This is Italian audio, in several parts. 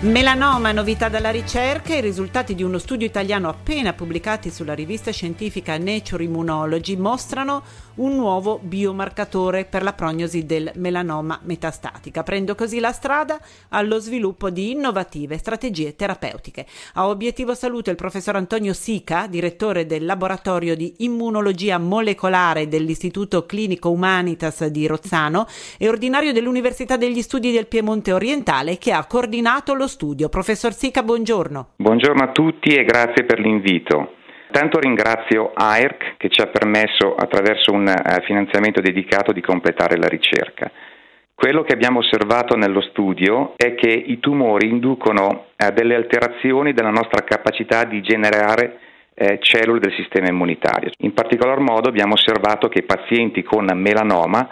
Melanoma, novità dalla ricerca, i risultati di uno studio italiano appena pubblicati sulla rivista scientifica Nature Immunology mostrano un nuovo biomarcatore per la prognosi del melanoma metastatica, aprendo così la strada allo sviluppo di innovative strategie terapeutiche. A obiettivo salute il professor Antonio Sica, direttore del laboratorio di immunologia molecolare dell'Istituto Clinico Humanitas di Rozzano e ordinario dell'Università degli Studi del Piemonte Orientale che ha coordinato lo studio. Professor Sica, buongiorno. Buongiorno a tutti e grazie per l'invito. Tanto ringrazio AERC che ci ha permesso attraverso un uh, finanziamento dedicato di completare la ricerca. Quello che abbiamo osservato nello studio è che i tumori inducono uh, delle alterazioni della nostra capacità di generare uh, cellule del sistema immunitario. In particolar modo abbiamo osservato che i pazienti con melanoma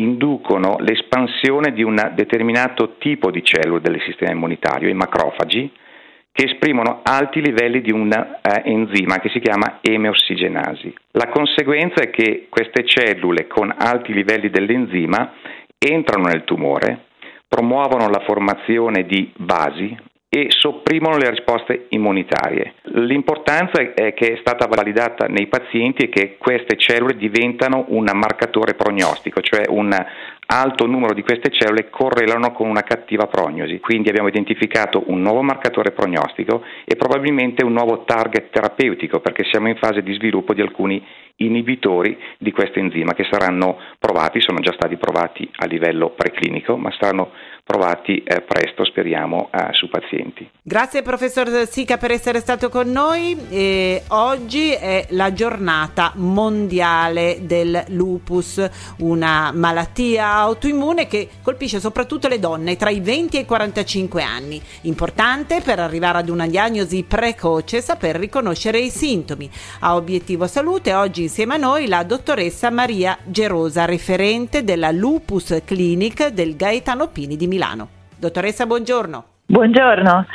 inducono l'espansione di un determinato tipo di cellule del sistema immunitario, i macrofagi, che esprimono alti livelli di un eh, enzima che si chiama emeossigenasi. La conseguenza è che queste cellule con alti livelli dell'enzima entrano nel tumore, promuovono la formazione di basi, e sopprimono le risposte immunitarie. L'importanza è che è stata validata nei pazienti e che queste cellule diventano un marcatore prognostico, cioè un alto numero di queste cellule correlano con una cattiva prognosi. Quindi abbiamo identificato un nuovo marcatore prognostico e probabilmente un nuovo target terapeutico perché siamo in fase di sviluppo di alcuni inibitori di questo enzima che saranno provati, sono già stati provati a livello preclinico, ma saranno provati eh, presto, speriamo, eh, su pazienti. Grazie professor Sica per essere stato con noi. E oggi è la giornata mondiale del lupus, una malattia autoimmune che colpisce soprattutto le donne tra i 20 e i 45 anni. Importante per arrivare ad una diagnosi precoce saper riconoscere i sintomi. A Obiettivo Salute oggi insieme a noi la dottoressa Maria Gerosa, referente della Lupus Clinic del Gaetano Pini di Milano. Dottoressa, buongiorno. Buongiorno.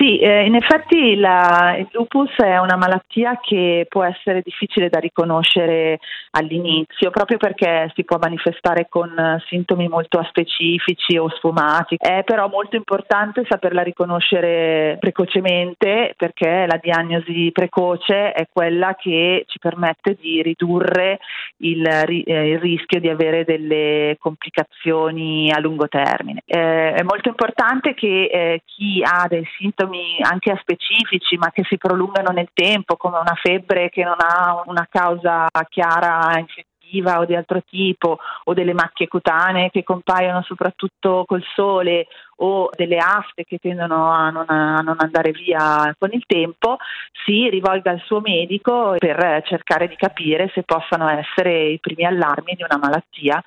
Sì, eh, in effetti la, il lupus è una malattia che può essere difficile da riconoscere all'inizio, proprio perché si può manifestare con sintomi molto specifici o sfumati. È però molto importante saperla riconoscere precocemente perché la diagnosi precoce è quella che ci permette di ridurre il, eh, il rischio di avere delle complicazioni a lungo termine. Eh, è molto importante che chi ha dei sintomi sintomi anche specifici ma che si prolungano nel tempo, come una febbre che non ha una causa chiara infettiva o di altro tipo, o delle macchie cutanee che compaiono soprattutto col sole o delle afte che tendono a non, a non, andare via con il tempo, si rivolga al suo medico per cercare di capire se possano essere i primi allarmi di una malattia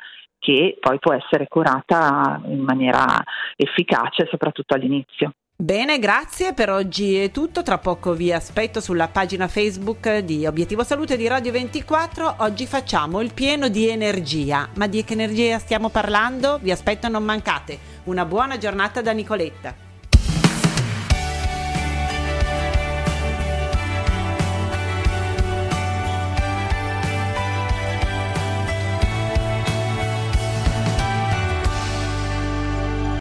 che poi può essere curata in maniera efficace, soprattutto all'inizio. Bene, grazie. Per oggi è tutto. Tra poco vi aspetto sulla pagina Facebook di Obiettivo Salute di Radio 24. Oggi facciamo il pieno di energia. Ma di che energia stiamo parlando? Vi aspetto, non mancate. Una buona giornata da Nicoletta.